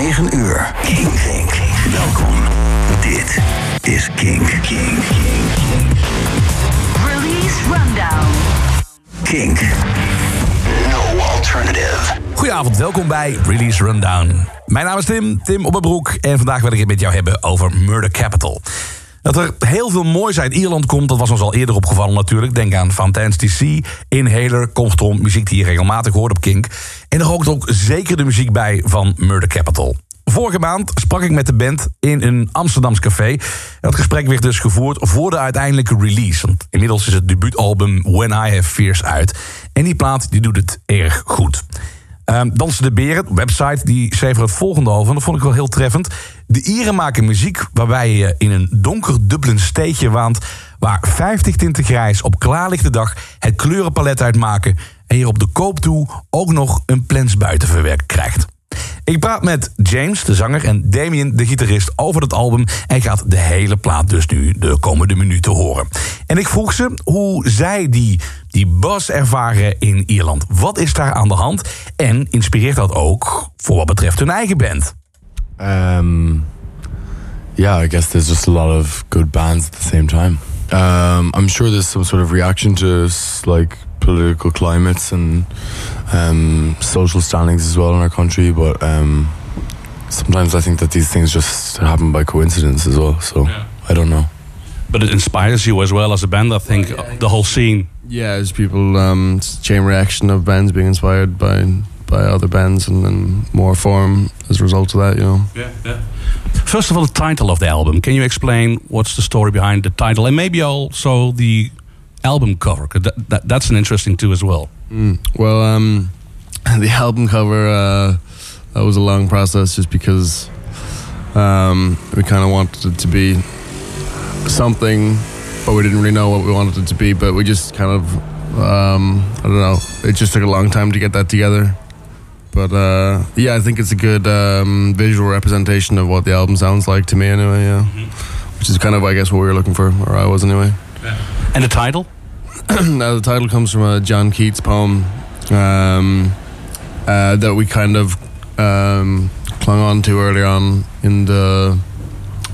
9 uur. Kink. Kink. Welkom. Dit is Kink. Kink. Kink. Release Rundown. Kink. No alternative. Goedenavond, welkom bij Release Rundown. Mijn naam is Tim, Tim op mijn broek. En vandaag wil ik het met jou hebben over Murder Capital. Dat er heel veel moois uit Ierland komt, dat was ons al eerder opgevallen natuurlijk. Denk aan Fontaine's DC, Inhaler, Komstrom, muziek die je regelmatig hoort op Kink. En er hoogt ook zeker de muziek bij van Murder Capital. Vorige maand sprak ik met de band in een Amsterdams café. Dat gesprek werd dus gevoerd voor de uiteindelijke release. Want inmiddels is het debuutalbum When I Have Fears uit. En die plaat die doet het erg goed. Um, Dansen de Beren, website, die schreef er het volgende over. En dat vond ik wel heel treffend. De Ieren maken muziek waarbij je in een donker Dublin steegje waant... waar 50 tinten grijs op klaarlichte dag het kleurenpalet uitmaken... en je op de koop toe ook nog een plens buitenverwerk krijgt. Ik praat met James, de zanger, en Damien, de gitarist, over het album. En gaat de hele plaat dus nu de komende minuten horen. En ik vroeg ze hoe zij die, die buzz ervaren in Ierland. Wat is daar aan de hand? En inspireert dat ook voor wat betreft hun eigen band? Um, yeah, I guess there's just a lot of good bands at the same time. Um, I'm sure there's some sort of reaction to like political climates and um, social standings as well in our country. But um, sometimes I think that these things just happen by coincidence as well. So Yeah. I don't know. But it inspires you as well as a band. I think the whole scene. Yeah, as people, um, it's a chain reaction of bands being inspired by by other bands, and then more form as a result of that. You know. Yeah, yeah. First of all, the title of the album. Can you explain what's the story behind the title, and maybe also the album cover? that, that, that's an interesting too as well. Well, um, the album cover uh, that was a long process, just because um, we kind of wanted it to be something, but we didn't really know what we wanted it to be. But we just kind of, um, I don't know, it just took a long time to get that together. But uh, yeah, I think it's a good um, visual representation of what the album sounds like to me, anyway. Yeah, which is kind of, I guess, what we were looking for, or I was anyway. And the title? now the title comes from a John Keats poem um, uh, that we kind of um, clung on to early on in the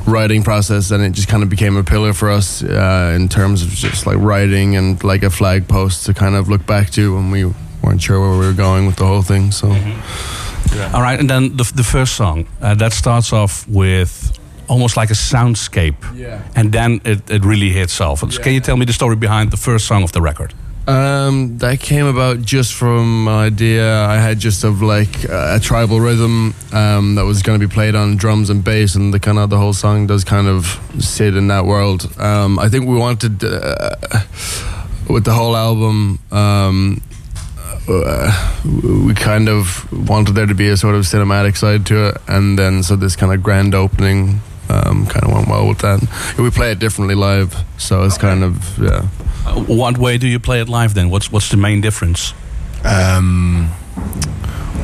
writing process, and it just kind of became a pillar for us uh, in terms of just like writing and like a flag post to kind of look back to when we weren't sure where we were going with the whole thing. So. yeah All right, and then the, the first song uh, that starts off with almost like a soundscape, Yeah. and then it, it really hits off. Can you tell me the story behind the first song of the record? Um, that came about just from an idea I had just of like a tribal rhythm um, that was going to be played on drums and bass, and the kind of the whole song does kind of sit in that world. Um, I think we wanted uh, with the whole album. Um, uh, we kind of wanted there to be a sort of cinematic side to it, and then so this kind of grand opening um, kind of went well with that. We play it differently live, so it's kind of yeah. Uh, what way do you play it live then? What's what's the main difference? Um,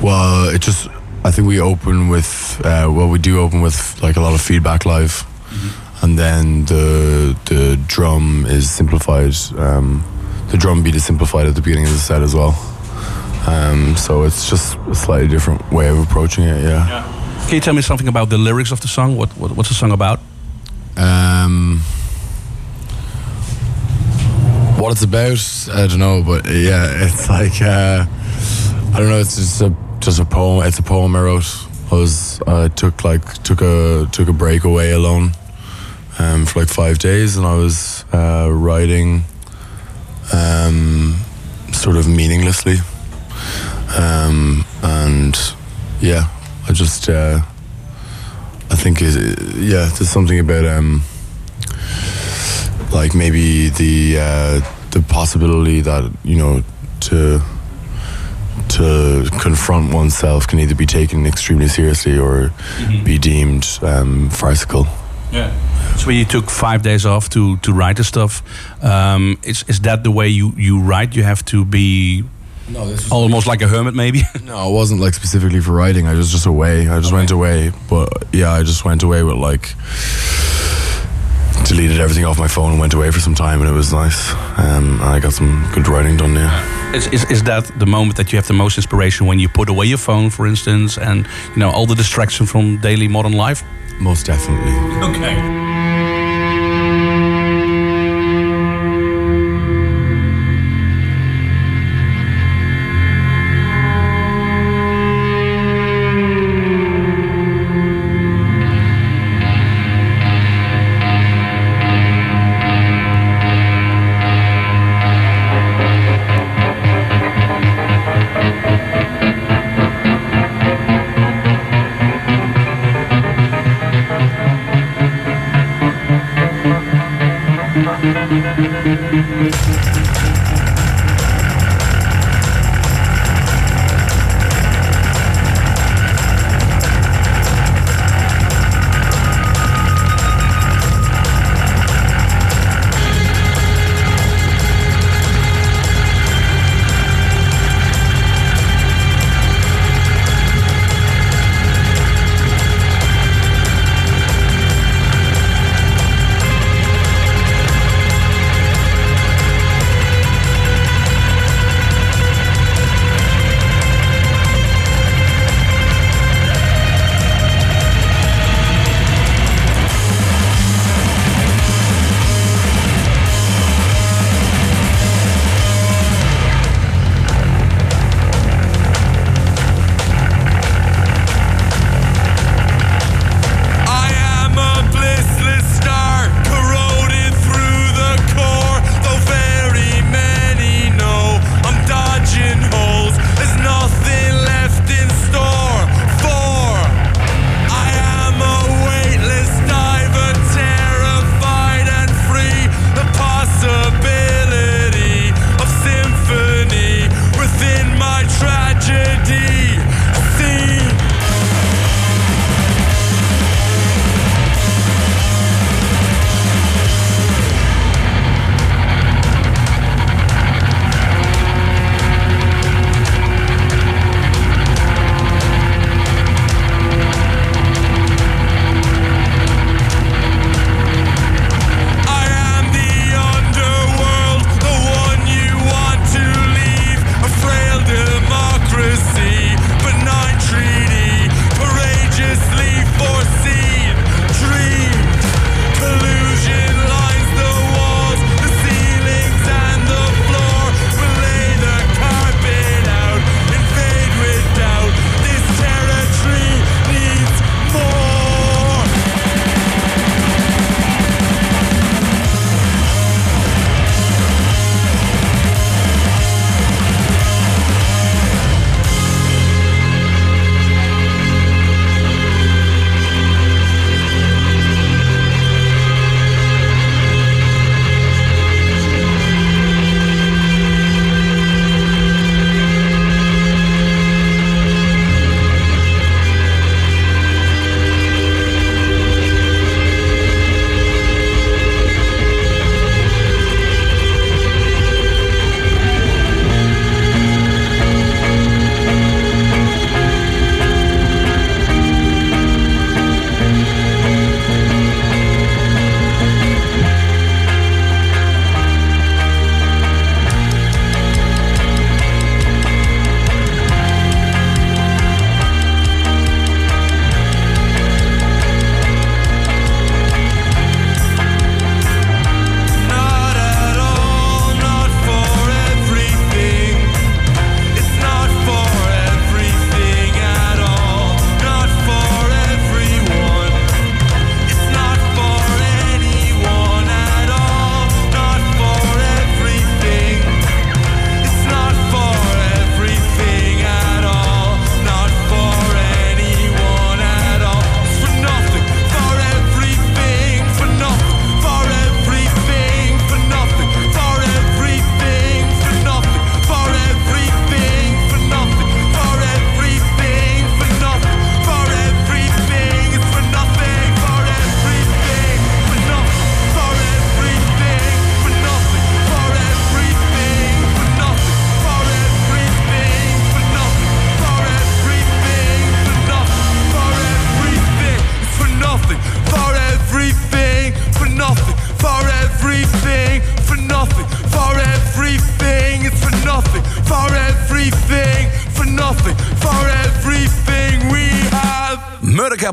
well, it just I think we open with uh, well we do open with like a lot of feedback live, and then the the drum is simplified. Um, the drum beat is simplified at the beginning of the set as well. Um, so it's just a slightly different way of approaching it. Yeah. Can you tell me something about the lyrics of the song? What, what what's the song about? Um, what it's about, I don't know, but yeah, it's like uh, I don't know. It's just a just a poem. It's a poem I wrote. I was I took like took a took a break away alone um, for like five days, and I was uh, writing um, sort of meaninglessly, um, and yeah, I just uh, I think it, yeah, there's something about um like maybe the uh, the possibility that you know to to confront oneself can either be taken extremely seriously or be deemed um, farcical. Yeah. So you took five days off to to write the stuff. Um, is is that the way you you write? You have to be No, this almost like a hermit, maybe. No, it wasn't like specifically for writing. I was just away. I just went away. But yeah, I just went away with like deleted everything off my phone and went away for some time, and it was nice. Um, and I got some good writing done. Yeah. Is, is, is that the moment that you have the most inspiration when you put away your phone, for instance, and you know all the distraction from daily modern life? Most definitely. Okay.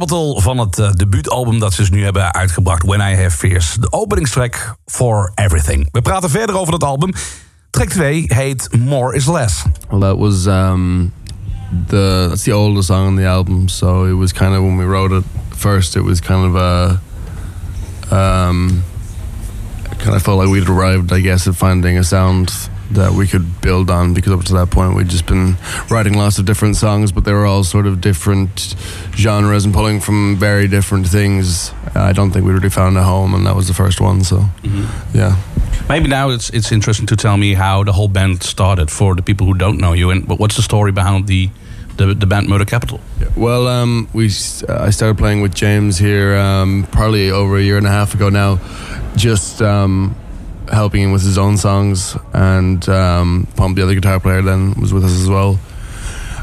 Van het eh, debuutalbum dat ze dus nu hebben uitgebracht, When I Have Fears. De openingstrack For Everything. We praten verder over dat album. Track 2 heet More Is Less. Well, that was um, the that's the oldest song on the album. So it was kind of when we wrote it first, it was kind of a um, kind of felt like we'd arrived, I guess, at finding a sound that we could build on because up to that point we'd just been writing lots of different songs, but they were all sort of different genres and pulling from very different things. I don't think we really found a home, and that was the first one. So, yeah. Maybe now it's it's interesting to tell me how the whole band started for the people who don't know you, and but what's the story behind the the, the band Murder Capital. Well, um, we uh, I started playing with James here um, probably over a year and a half ago now, just um, helping him with his own songs, and um, Pump, the other guitar player, then was with us as well.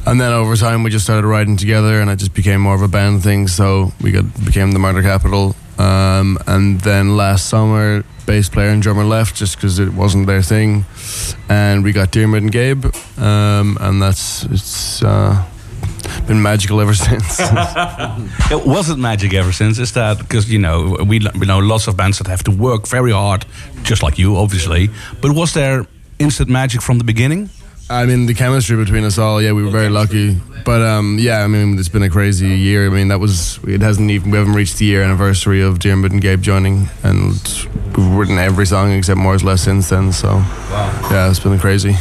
And then over time, we just started writing together, and it just became more of a band thing. So we got became the Murder Capital. Um, and then last summer, bass player and drummer left just because it wasn't their thing, and we got Dermot and Gabe, um, and that's it's uh, been magical ever since. It wasn't magic ever since. It's that because you know we we know lots of bands that have to work very hard, just like you, obviously. But was there instant magic from the beginning? I mean, the chemistry between us all, yeah, we were very lucky. But um, yeah, I mean, it's been a crazy year. I mean, that was it hasn't even we haven't reached the year anniversary of Dermot and Gabe joining, and we've written every song except More is Less since then. So yeah, it's been crazy.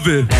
Love it.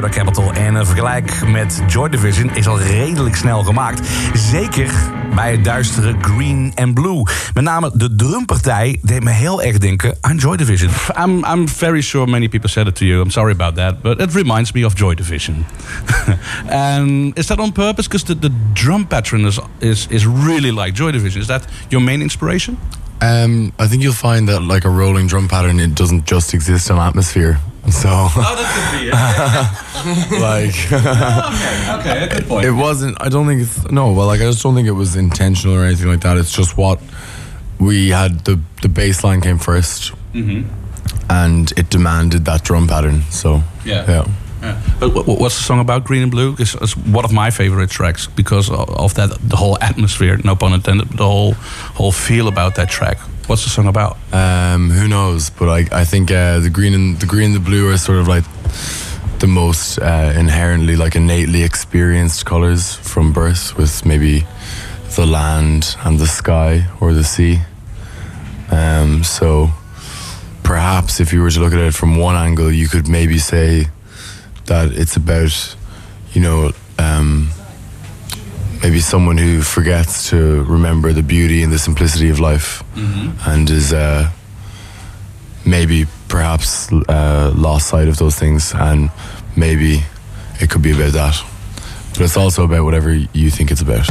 Murder Capital. En een vergelijk met Joy Division is al redelijk snel gemaakt. Zeker bij het duistere Green and Blue. Met name de drumpartij deed me heel erg denken aan Joy Division. I'm I'm very sure many people said it to you. I'm sorry about that, but it reminds me of Joy Division. and is that on purpose? Because the, the drum pattern is, is is really like Joy Division. Is that your main inspiration? Um, I think you'll find that like a rolling drum pattern, it doesn't just exist on atmosphere. So Oh, that could be it. like oh, okay, a good point. it wasn't. I don't think it's no. Well, like I just don't think it was intentional or anything like that. It's just what we had. The the bass line came 1st mm-hmm. and it demanded that drum pattern. So Yeah. yeah. Yeah. But wh- wh- what's the song about? Green and Blue is is one of my favorite tracks because of that the whole atmosphere. No pun intended. The whole whole feel about that track. What's the song about? Um, who knows? But I, I think uh, the green and the green and the blue are sort of like the most uh, inherently, like innately experienced colors from birth, with maybe the land and the sky or the sea. Um, so perhaps if you were to look at it from one angle, you could maybe say that it's about, you know, um, maybe someone who forgets to remember the beauty and the simplicity of life and is uh, maybe perhaps uh, lost sight of those things and maybe it could be about that. But it's also about whatever you think it's about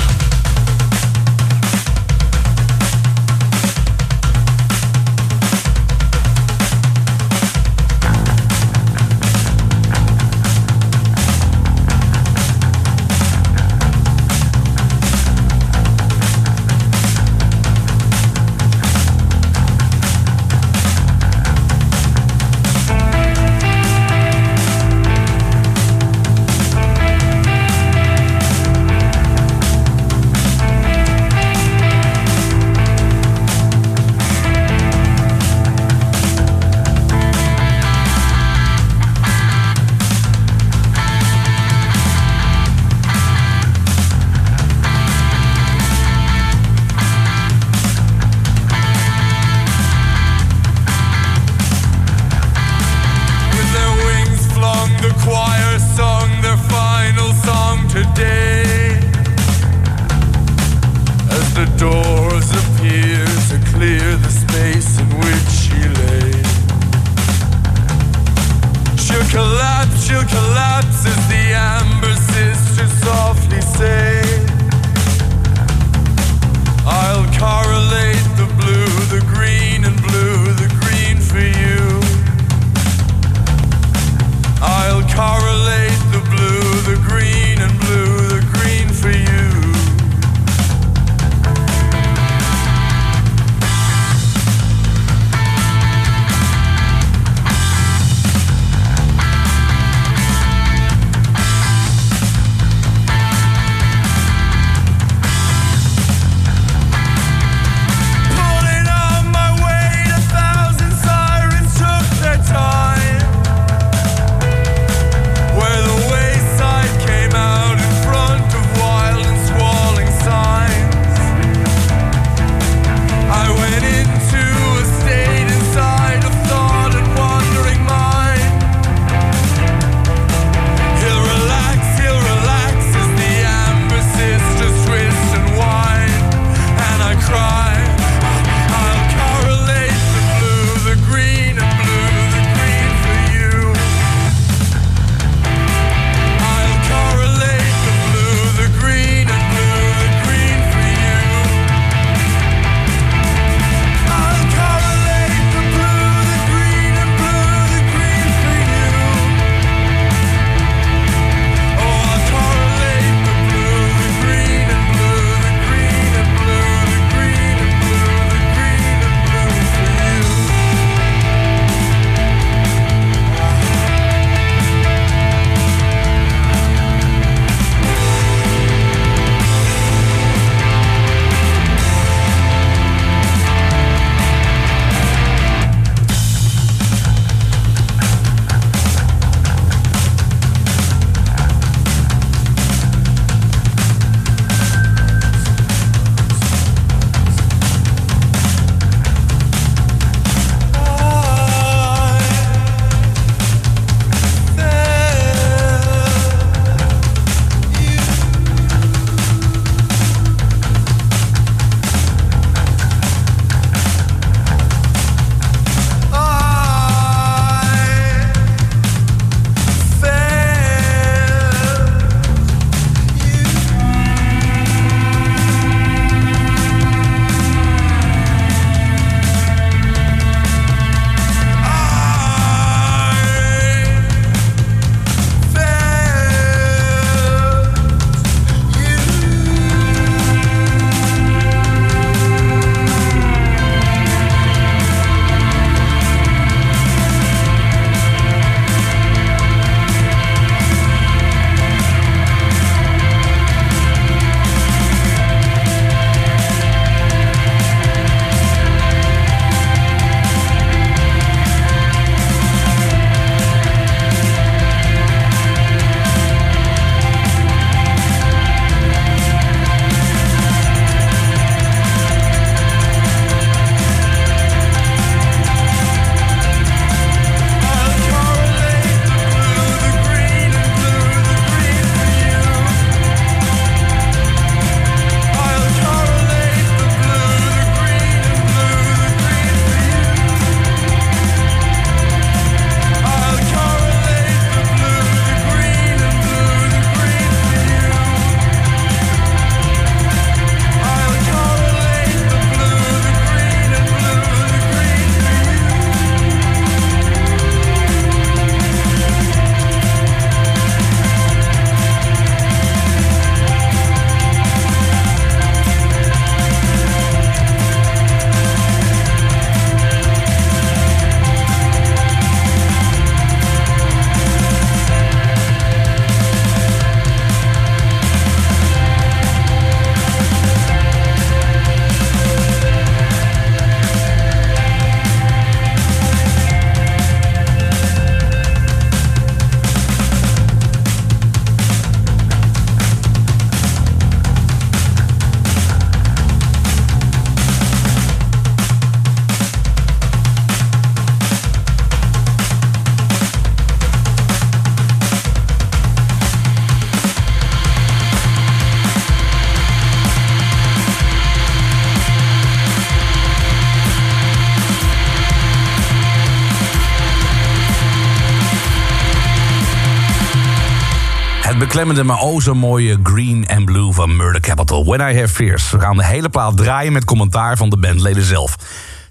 beklemmende, maar o zo mooie Green and Blue van Murder Capital. When I Have Fears. We gaan de hele plaat draaien met commentaar van de bandleden zelf.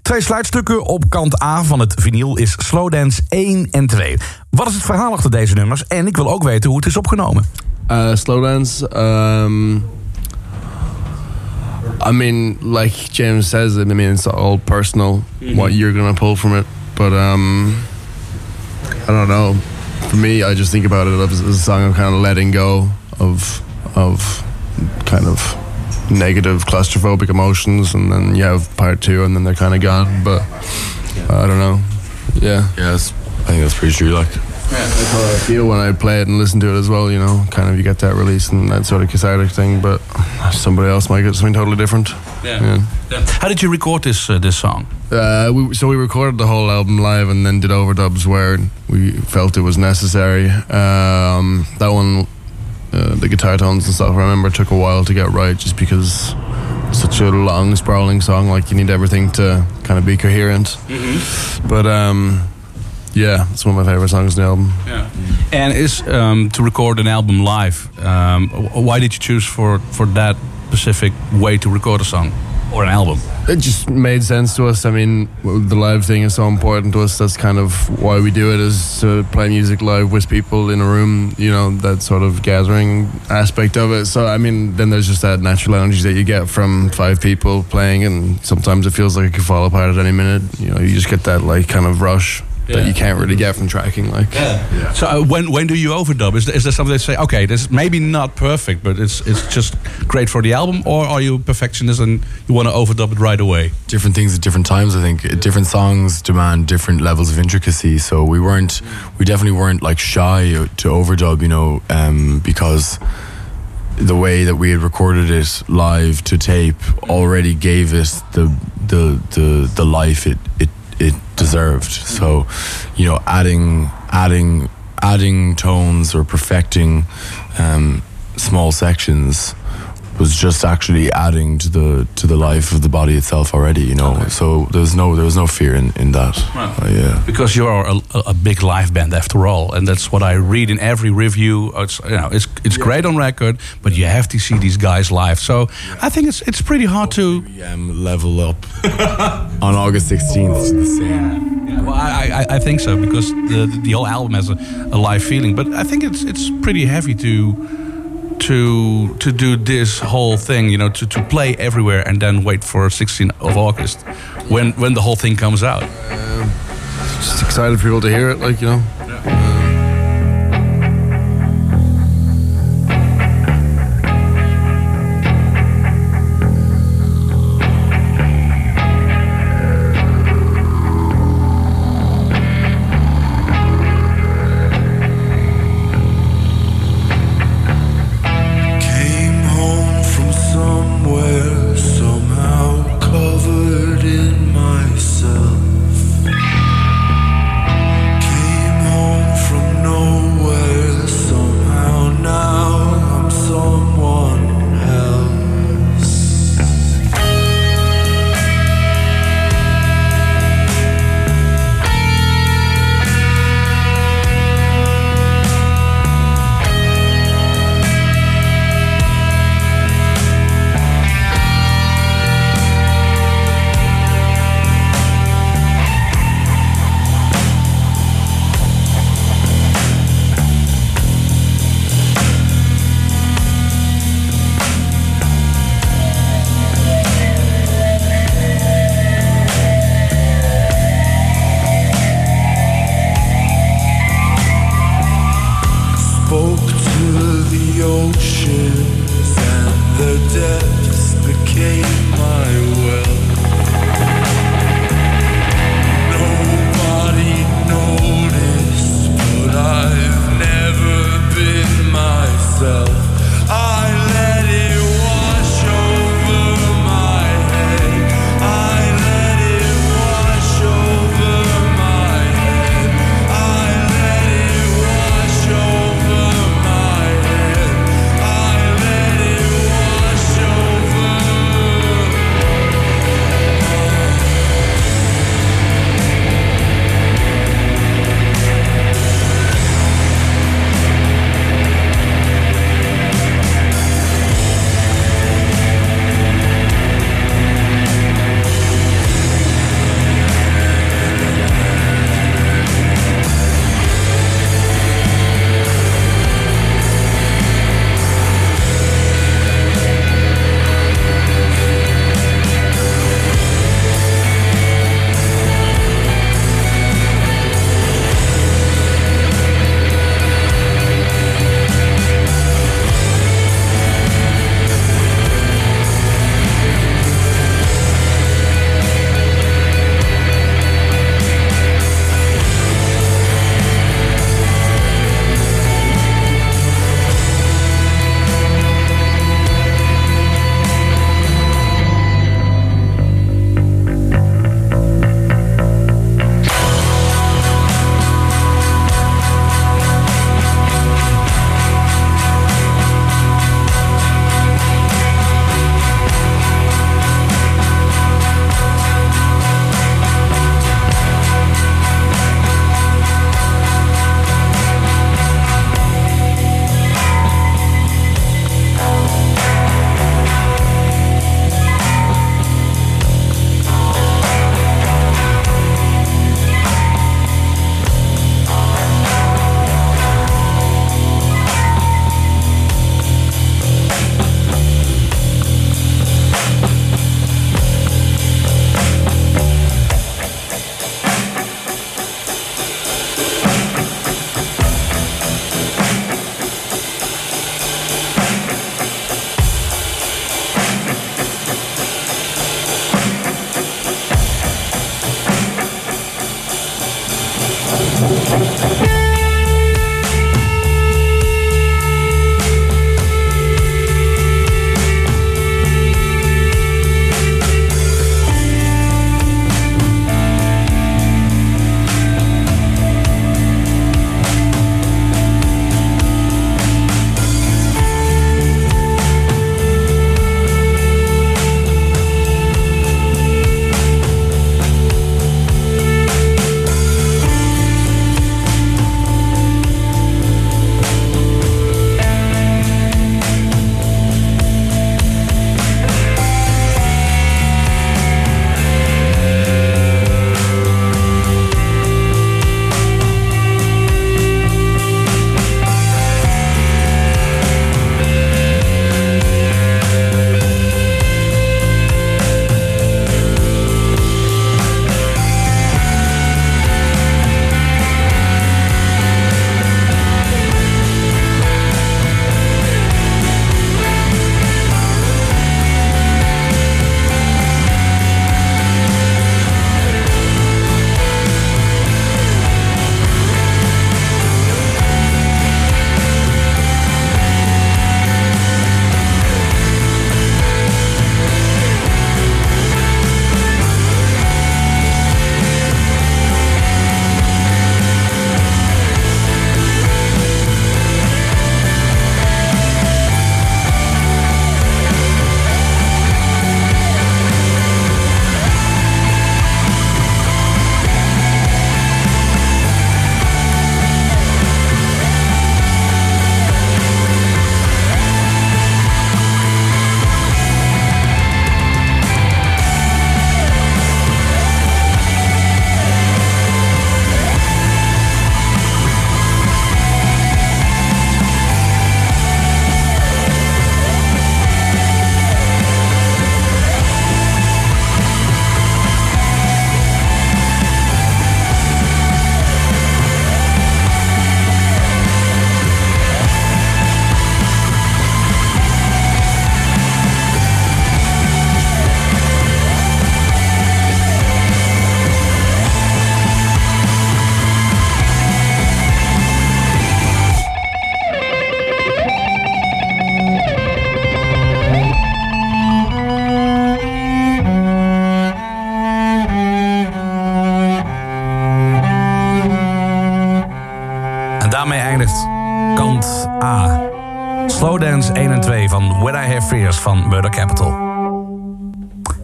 Twee sluitstukken op kant A van het vinyl is Slow Dance 1 en 2. Wat is het verhaal achter deze nummers? En ik wil ook weten hoe het is opgenomen. Uh, slow dance. Um, I mean, like James says, I mean, it's all personal what you're gonna pull from it. But um, I don't know. For me, I just think about it as, as a song of kind of letting go of of kind of negative claustrophobic emotions, and then you have part two, and then they're kind of gone. But I don't know. Yeah. Yes, I think that's pretty true. Like, That's how I feel when I play it and listen to it as well. You know, kind of you get that release and that sort of cathartic thing, but somebody else might get something totally different. Yeah. How did you record this uh, this song? Uh, we, so we recorded the whole album live and then did overdubs where we felt it was necessary. Um, that one, uh, the guitar tones and stuff, I remember took a while to get right just because it's such a long, sprawling song. Like you need everything to kind of be coherent. But um, yeah, it's one of my favorite songs on the album. Yeah. And is um, to record an album live. Um, why did you choose for for that specific way to record a song or an album? It just made sense to us. I mean, the live thing is so important to us. That's kind of why we do it is to play music live with people in a room, you know, that sort of gathering aspect of it. So, I mean, then there's just that natural energy that you get from five people playing, and sometimes it feels like it could fall apart at any minute. You know, you just get that, like, kind of rush that you can't really get from tracking. Like, yeah. So uh, when when do you overdub? Is there, is there something that say, okay, this is maybe not perfect, but it's it's just great for the album, or are you a perfectionist and you want to overdub it right away? different things at different times. I think different songs demand different levels of intricacy. So we weren't, we definitely weren't like shy to overdub, you know, um, because the way that we had recorded it live to tape already gave us the the the the life it it it deserved. So, you know, adding adding adding tones or perfecting um, small sections was just actually adding to the to the life of the body itself already. You know, so there's no there was no fear in in that. Uh, yeah. Because you are a, a, big live band after all, and that's what I read in every review. It's you know it's it's great on record, but you have to see these guys live. So I think it's it's pretty hard to. Um, level up on August 16th the same. Well, I, I, I think so because the the whole album has a, a live feeling, but I think it's it's pretty heavy to to to do this whole thing, you know, to, to play everywhere and then wait for 16th of August when when the whole thing comes out. Um, just excited for people to hear it, like, you know. Came uh, 1 en 2 van When I Have Fears van Murder Capital.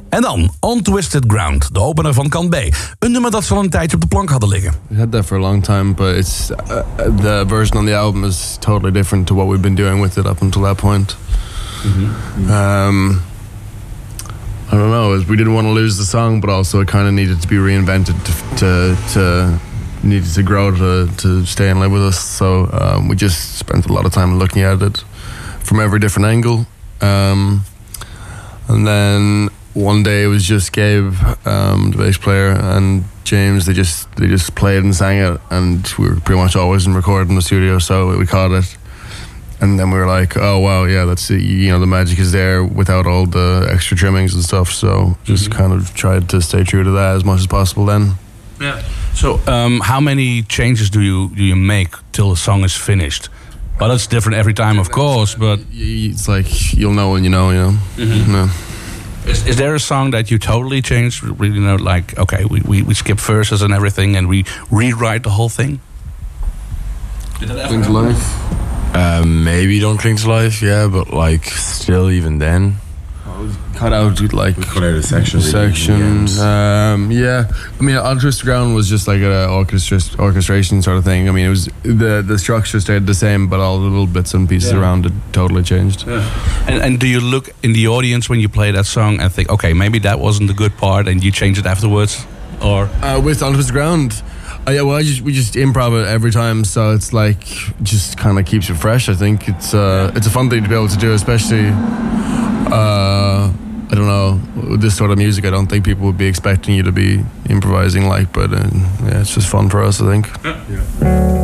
En dan On Twisted Ground, de opener van kant B. Een nummer dat ze al een tijdje op de plank hadden liggen. We had that for a long time, but it's uh, the version on the album is totally different to what we've been doing with it up until that point. Um, I don't know. We didn't want to lose the song, but also it kind of needed to be reinvented to to, to needed to grow to to stay and live with us. So um, we just spent a lot of time looking at it from every different angle. Um, and then one day it was just Gabe, um, the bass player, and James. They just they just played and sang it, and we were pretty much always in recording in the studio. So we caught it, and then we were like, "Oh wow, yeah, that's it. You know, the magic is there without all the extra trimmings and stuff." So just kind of tried to stay true to that as much as possible. Then Yeah. So, um, how many changes do you do you make till the song is finished? Well, that's different every time, of course. But it's like you'll know when you know, you know. No. is, is there a song that you totally changed? Really, know, like okay, we, we, we skip verses and everything, and we rewrite the whole thing. Did that ever Things life. Uh, maybe don't cling to life, yeah, but like still even then. Cut out like cut out a section. section. Um, yeah, I mean, on Twisted Ground was just like an orchestra orchestration sort of thing. I mean, it was the the structure stayed the same, but all the little bits and pieces Yeah. around it totally changed. And, and do you look in the audience when you play that song and think, okay, maybe that wasn't the good part, and you change it afterwards, or Uh, with on Twisted Ground, uh, yeah, well, I just, we just improv it every time, so it's like just kind of keeps it fresh. I think it's uh, it's a fun thing to be able to do, especially. Uh, I don't know this sort of music. I don't think people would be expecting you to be improvising like, but uh, yeah, it's just fun for us. I think.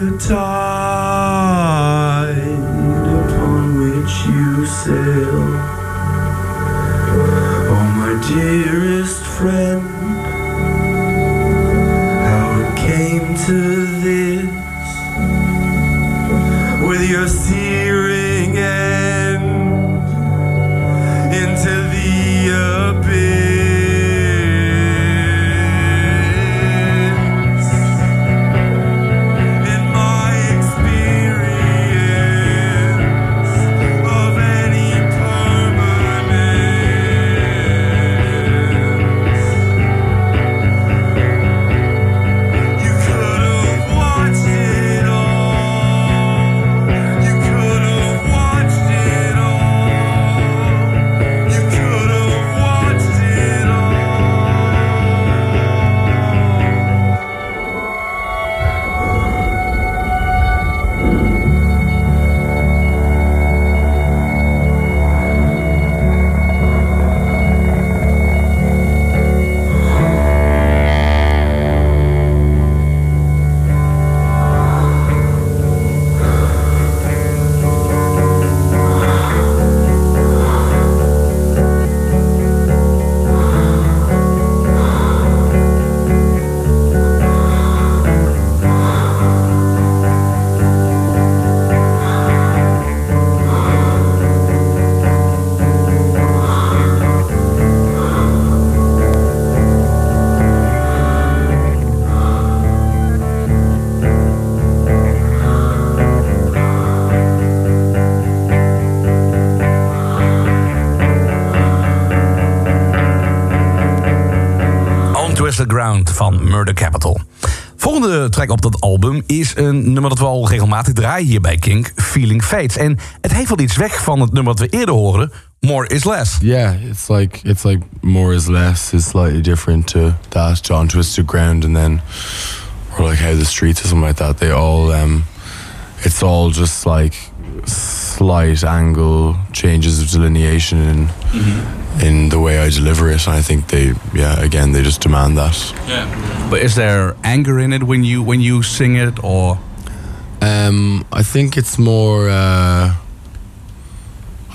the tide upon which you sail. Oh, my dearest friend. On Twisted Ground van Murder Capital. Volgende track op dat album is een nummer dat we al regelmatig draaien hier bij Kink, Feeling Fates. En het heeft wel iets weg van het nummer dat we eerder hoorden, More is Less. Yeah, it's like it's like more is less is slightly different to that John Twisted Ground, and then or like how the streets or something like that. They all um, it's all just like slight angle changes of delineation in in the way I deliver it, and I think they yeah again they just demand that. Yeah. But is there anger in it when you when you sing it, or Um, I think it's more. Uh,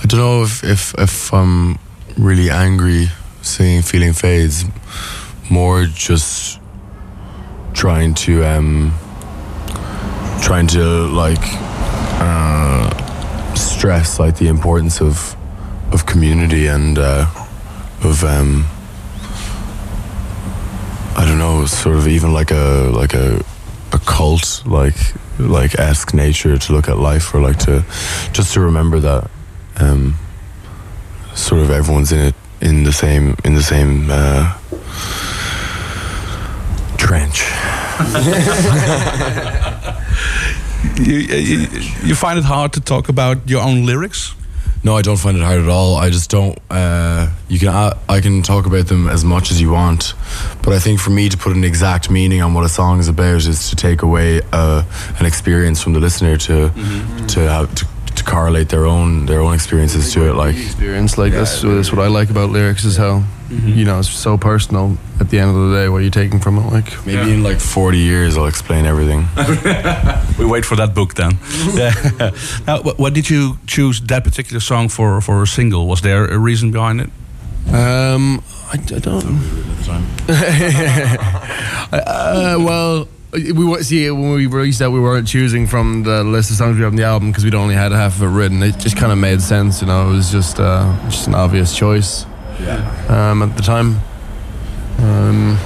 I don't know if, if if I'm really angry singing "Feeling Fades." More just trying to um, trying to like uh, stress like the importance of of community and uh, of um, I don't know, sort of even like a like a a cult like like esque nature to look at life or like to just to remember that um, sort of everyone's in it in the same in the same uh, trench. you, you you find it hard to talk about your own lyrics? No, I don't find it hard at all. I just don't. Uh, you can I, I can talk about them as much as you want, but I think for me to put an exact meaning on what a song is about is to take away uh, an experience from the listener to to have to, to correlate their own their own experiences to it. Like experience. Like that's, that's what I like about lyrics is how you know it's so personal. At the end of the day, what you're taking from it, like maybe in like forty years, I'll explain everything. We wait for that book then. yeah. Now, wh- what did you choose that particular song for for a single? Was there a reason behind it? Um, I, I don't. uh, well, we wa- see when we released that we weren't choosing from the list of songs we have on the album because we'd only had half of it written. It just kind of made sense, you know. It was just uh, just an obvious choice. Um, at the time. Um,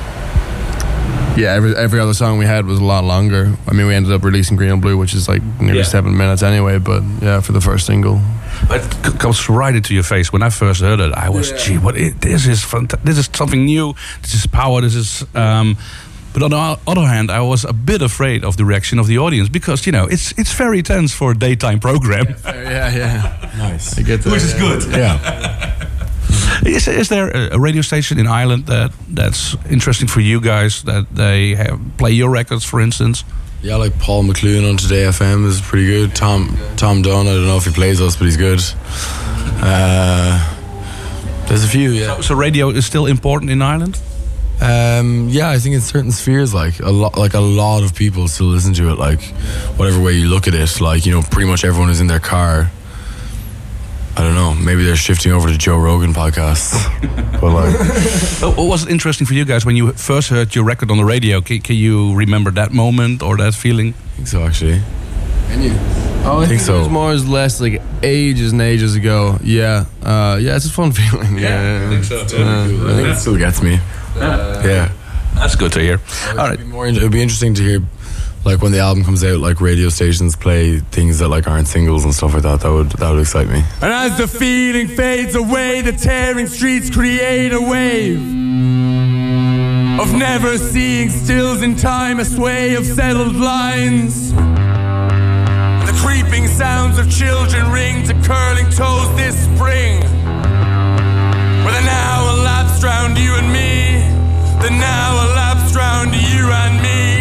yeah, every every other song we had was a lot longer. I mean, we ended up releasing Green and Blue, which is like nearly Yeah. seven minutes anyway. But yeah, for the first single, It c- comes right into your face. When I first heard it, I was, gee, what? this is fanta- This is something new. This is power. This is. Um, but on the other hand, I was a bit afraid of the reaction of the audience because you know it's it's very tense for a daytime program. yeah, yeah, nice. I get that. Which is good. Yeah. Is, is there a, radio station in Ireland that that's interesting for you guys that they have, play your records, for instance? Yeah, like Paul McLoone on Today FM is pretty good. Tom Tom Dunne, I don't know if he plays us, but he's good. Uh, there's a few, yeah. So radio is still important in Ireland. Um, yeah, I think in certain spheres, like a lot, like a lot of people still listen to it. Like whatever way you look at it, like you know, pretty much everyone is in their car I don't know. Maybe they're shifting over to Joe Rogan podcasts. but like, Uh, What was interesting for you guys when you first heard your record on the radio? Can, can you remember that moment or that feeling? I think so actually. And you? Oh, I, think, so. it was more or less like ages and ages ago. Yeah, uh, yeah, it's a fun feeling. Yeah, I think so. I think it still gets me. Yeah. That's good to hear. All right. It'd be more. It would be interesting to hear, like when the album comes out, like radio stations play things that like aren't singles and stuff like that. That would that would excite me. And as the feeling fades away, the tearing streets create a wave of never seeing stills in time, a sway of settled lines. The creeping sounds of children ring to curling toes this spring. Where the now elapsed round you and me, the now elapsed round you and me,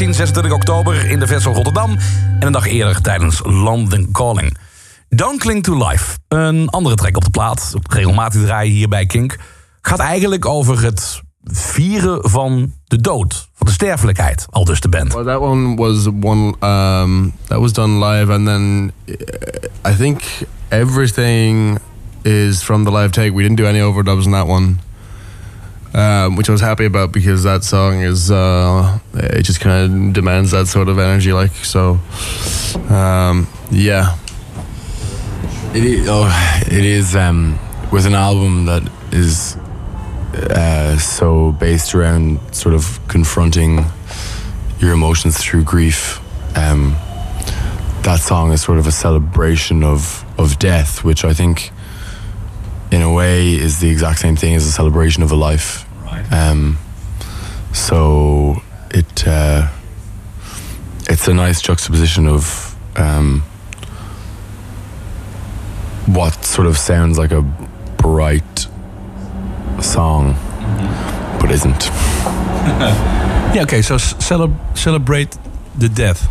zien? 26 oktober in de Vessel Rotterdam. En een dag eerder tijdens London Calling. Don't Cling to Life. Een andere track op de plaat. Regelmatig draaien hier bij Kink. Gaat eigenlijk over het vieren van de dood. Van de sterfelijkheid. Al dus de band. Well, that one was one um, that was done live, and then I think everything is from the live take. We didn't do any overdubs on that one. Um, which I was happy about because that song is uh, it just kind of demands that sort of energy. Like so, um, yeah. It is, oh, it is um, with an album that is uh, so based around sort of confronting your emotions through grief. Um, that song is sort of a celebration of of death, which I think, in a way, is the exact same thing as a celebration of a life. Right. Um, so it uh, it's a nice juxtaposition of um, what sort of sounds like a bright song, but isn't. Yeah, okay, so celebrate the death.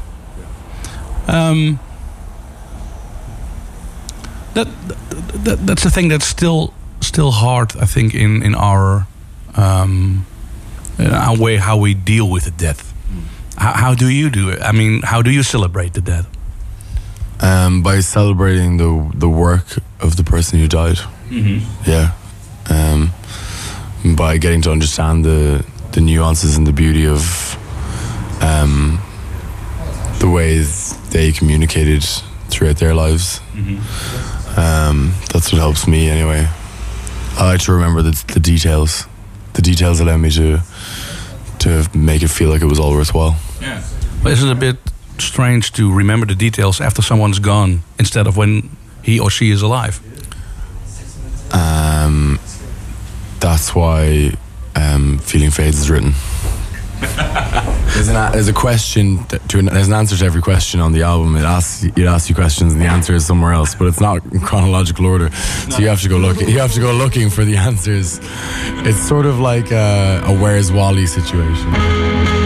Um, that, that, that that's the thing that's still still hard, I think, in in our um, in our way how we deal with the death. How, how do you do it? I mean, how do you celebrate the death? Um, by celebrating the the work of the person who died. Yeah. Um, by getting to understand the the nuances and the beauty of um, the ways they communicated throughout their lives. Um, that's what helps me anyway. I like to remember the, the details. The details allow me to to make it feel like it was all worthwhile. Yeah. But is it a bit strange to remember the details after someone's gone instead of when he or she is alive? Um, that's why um, Feeling Fades is written. There's, an, there's a question, to an, there's an answer to every question on the album. It asks, it asks you questions and the answer is somewhere else, but it's not in chronological order. So you have to go look. You have to go looking for the answers. It's sort of like a, a Where's Wally situation.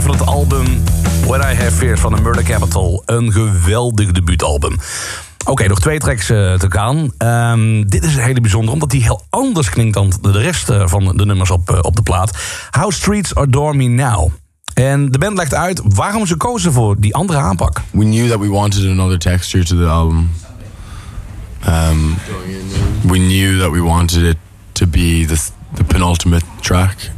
Van het album When I Have Fears van de Murder Capital. Een geweldig debuutalbum. Oké, nog twee tracks eh, te gaan. Ehm, dit is een hele bijzondere, omdat die heel anders klinkt dan de rest eh, van de nummers op, eh, op de plaat. How Streets Adore Me Now. En de band legt uit waarom ze kozen voor die andere aanpak. we knew that we wanted another texture to the album. Um, we knew that we wanted it to be the, the penultimate track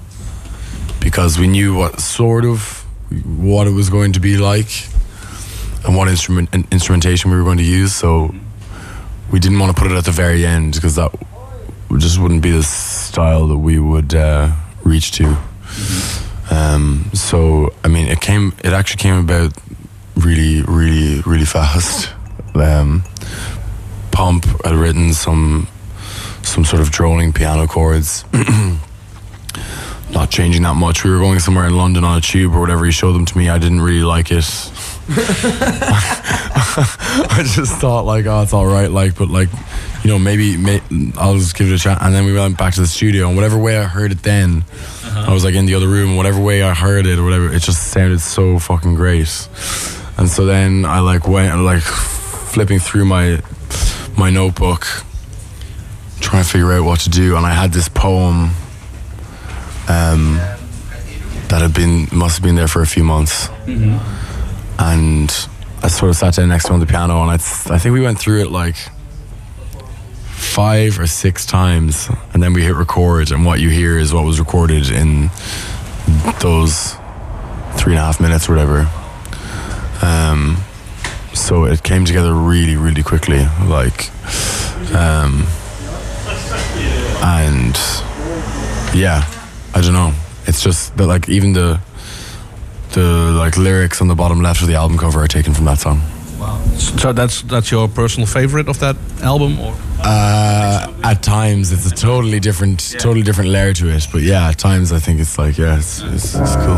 because we knew what sort of what it was going to be like and what instrument instrumentation we were going to use. So we didn't want to put it at the very end because that just wouldn't be the style that we would uh, reach to. Um, so I mean, it came. It actually came about really, really, really fast. Um, Pump had written some some sort of droning piano chords. Not changing that much. We were going somewhere in London on a tube or whatever. He showed them to me. I didn't really like it. I just thought like, oh, it's all right. Like, but like, you know, maybe may, I'll just give it a shot. And then we went back to the studio, and whatever way I heard it, then uh-huh. I was like in the other room. Whatever way I heard it or whatever, it just sounded so fucking great. And so then I like went like flipping through my my notebook, trying to figure out what to do, and I had this poem. Um, that had been must have been there for a few months. And I sort of sat down next to him on the piano, and I, I think we went through it like five or six times, and then we hit record, and what you hear is what was recorded in those three and a half minutes, or whatever. Um, so it came together really, really quickly, like, um, and yeah, I don't know. It's just that, like, even the the like lyrics on the bottom left of the album cover are taken from that song. Wow. So that's that's your personal favorite of that album, or Uh, at times, it's a totally different, totally different layer to it. But yeah, at times I think it's like, yeah, it's, it's, it's cool.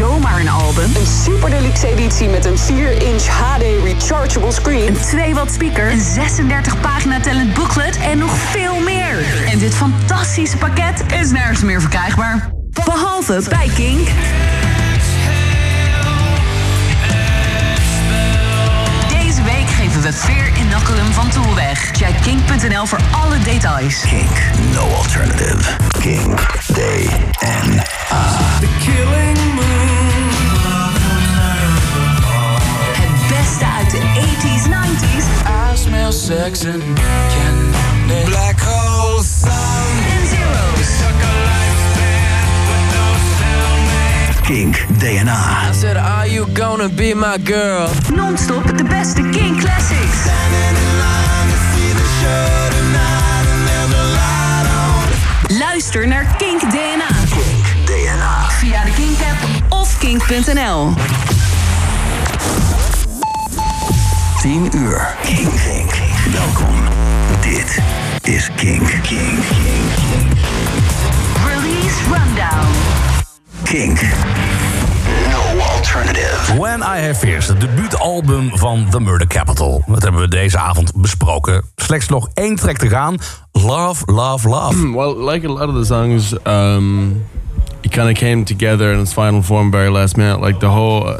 zomaar een album. Een super deluxe editie met een 4-inch HD rechargeable screen. Een 2-watt speaker. Een 36-pagina talent booklet. En nog veel meer. En dit fantastische pakket is nergens meer verkrijgbaar. Behalve bij Kink. Geven we Fear Inoculum van Tool weg. Check kink.nl voor alle details. Kink, no alternative. Kink, day and Het beste uit de 80s, 90s I smell sex and candy. Black hole Kink, DNA. I said, Are you gonna be my girl? Non-stop de beste Kink classics. Luister naar Kink DNA. Kink, DNA. Via de Kink app of kink.nl. 10 uur. Kink, Kink. Welkom. Dit is Kink. Kink, Kink, Release Rundown. Kink. No alternative. When I Have Fears, het debuutalbum van The Murder Capital. Dat hebben we deze avond besproken. Slechts nog één track te gaan. Love, Love, Love. Well, like a lot of the songs, um, it kind of came together in its final form very last minute. Like the whole, uh,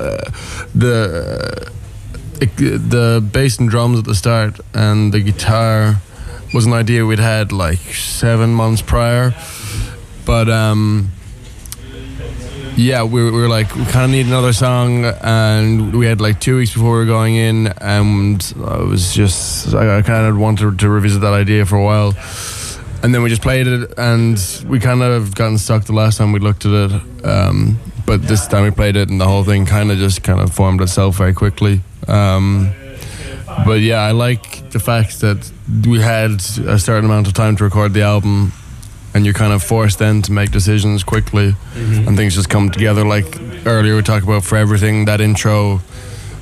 the uh, it- the bass and drums at the start and the guitar was an idea we'd had like seven months prior, but um, yeah, we were, we were like we kind of need another song, and we had like two weeks before we were going in, and I was just I, I kind of wanted to revisit that idea for a while, and then we just played it, and we kind of gotten stuck the last time we looked at it, um, but this time we played it, and the whole thing kind of just kind of formed itself very quickly. Um, but yeah, I like the fact that we had a certain amount of time to record the album, and you're kind of forced then to make decisions quickly, and things just come together. Like earlier, we talked about for everything that intro,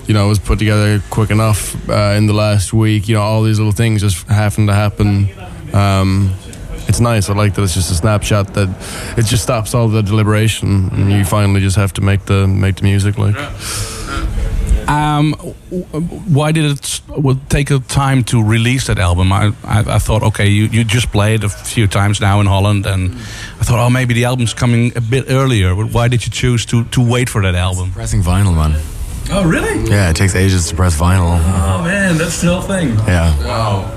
you know, was put together quick enough uh, in the last week. You know, all these little things just happened to happen. Um, it's nice. I like that it's just a snapshot that it just stops all the deliberation, and you finally just have to make the make the music. Like. Um, why did it take a time to release that album? I, I, I thought, okay, you, you just played a few times now in Holland, and I thought, oh, maybe the album's coming a bit earlier. But why did you choose to, to wait for that album? Pressing vinyl, man. Oh, really? Yeah, it takes ages to press vinyl. Oh man, that's the whole thing. Yeah. Wow.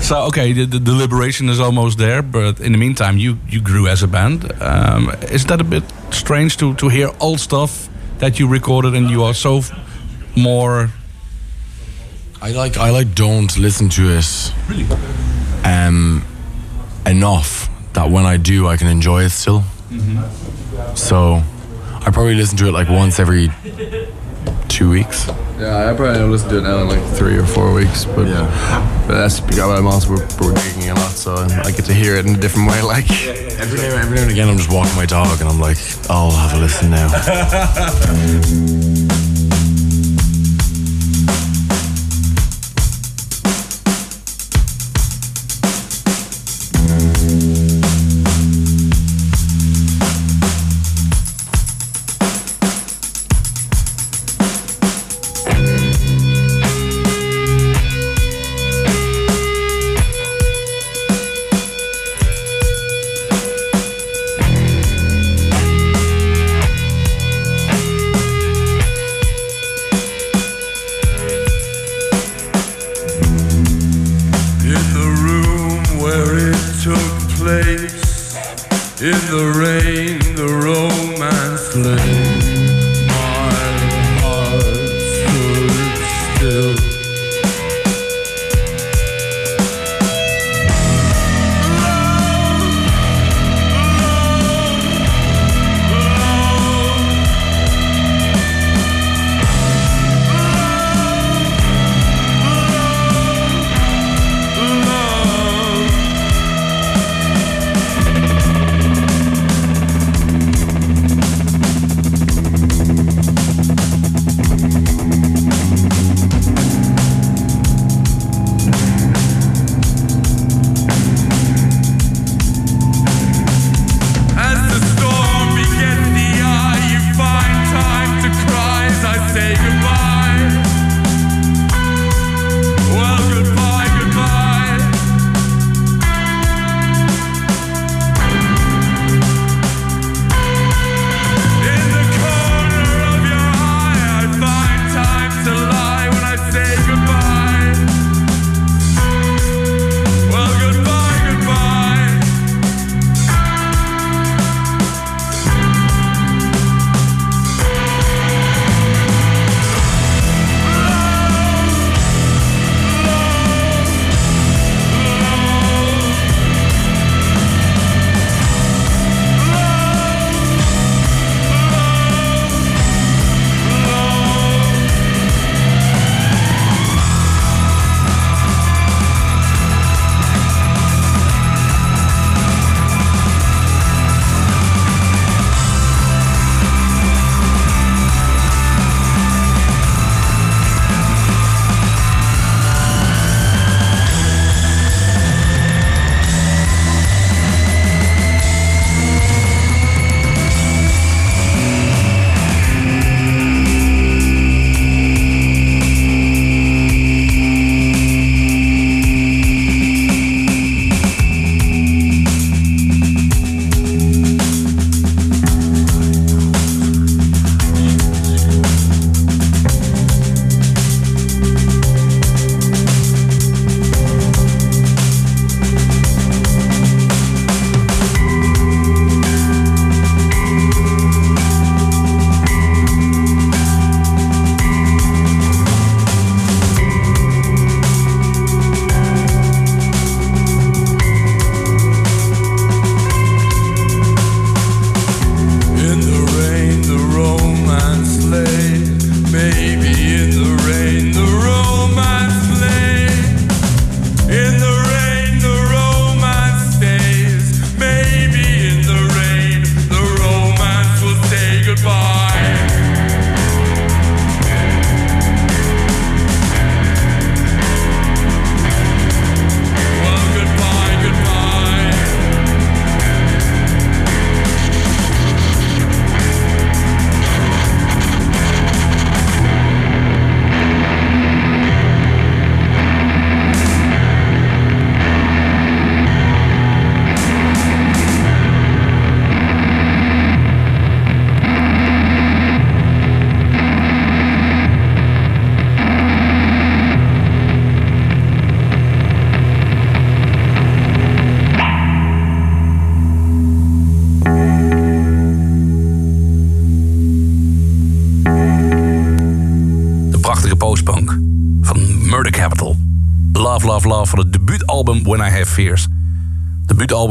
So okay, the, the deliberation is almost there, but in the meantime, you you grew as a band. Um, is that a bit strange to to hear old stuff that you recorded and you are so more? I like I like don't listen to it um enough that when I do I can enjoy it still. So I probably listen to it like once every two weeks. Yeah, I probably don't listen to it now in like three or four weeks, but Yeah. but that's because I'm also we're, we're gigging a lot, so I get to hear it in a different way. Like, Every now, every now and again I'm just walking my dog and I'm like, I'll have a listen now. in the rain, the romance lay.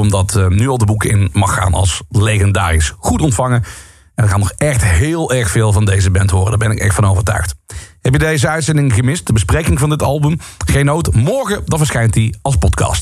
Debuutalbum dat eh, nu al de boeken in mag gaan als legendarisch. Goed ontvangen. En we gaan nog echt heel erg veel van deze band horen. Daar ben ik echt van overtuigd. Heb je deze uitzending gemist? De bespreking van dit album? Geen nood. Morgen dan verschijnt die als podcast.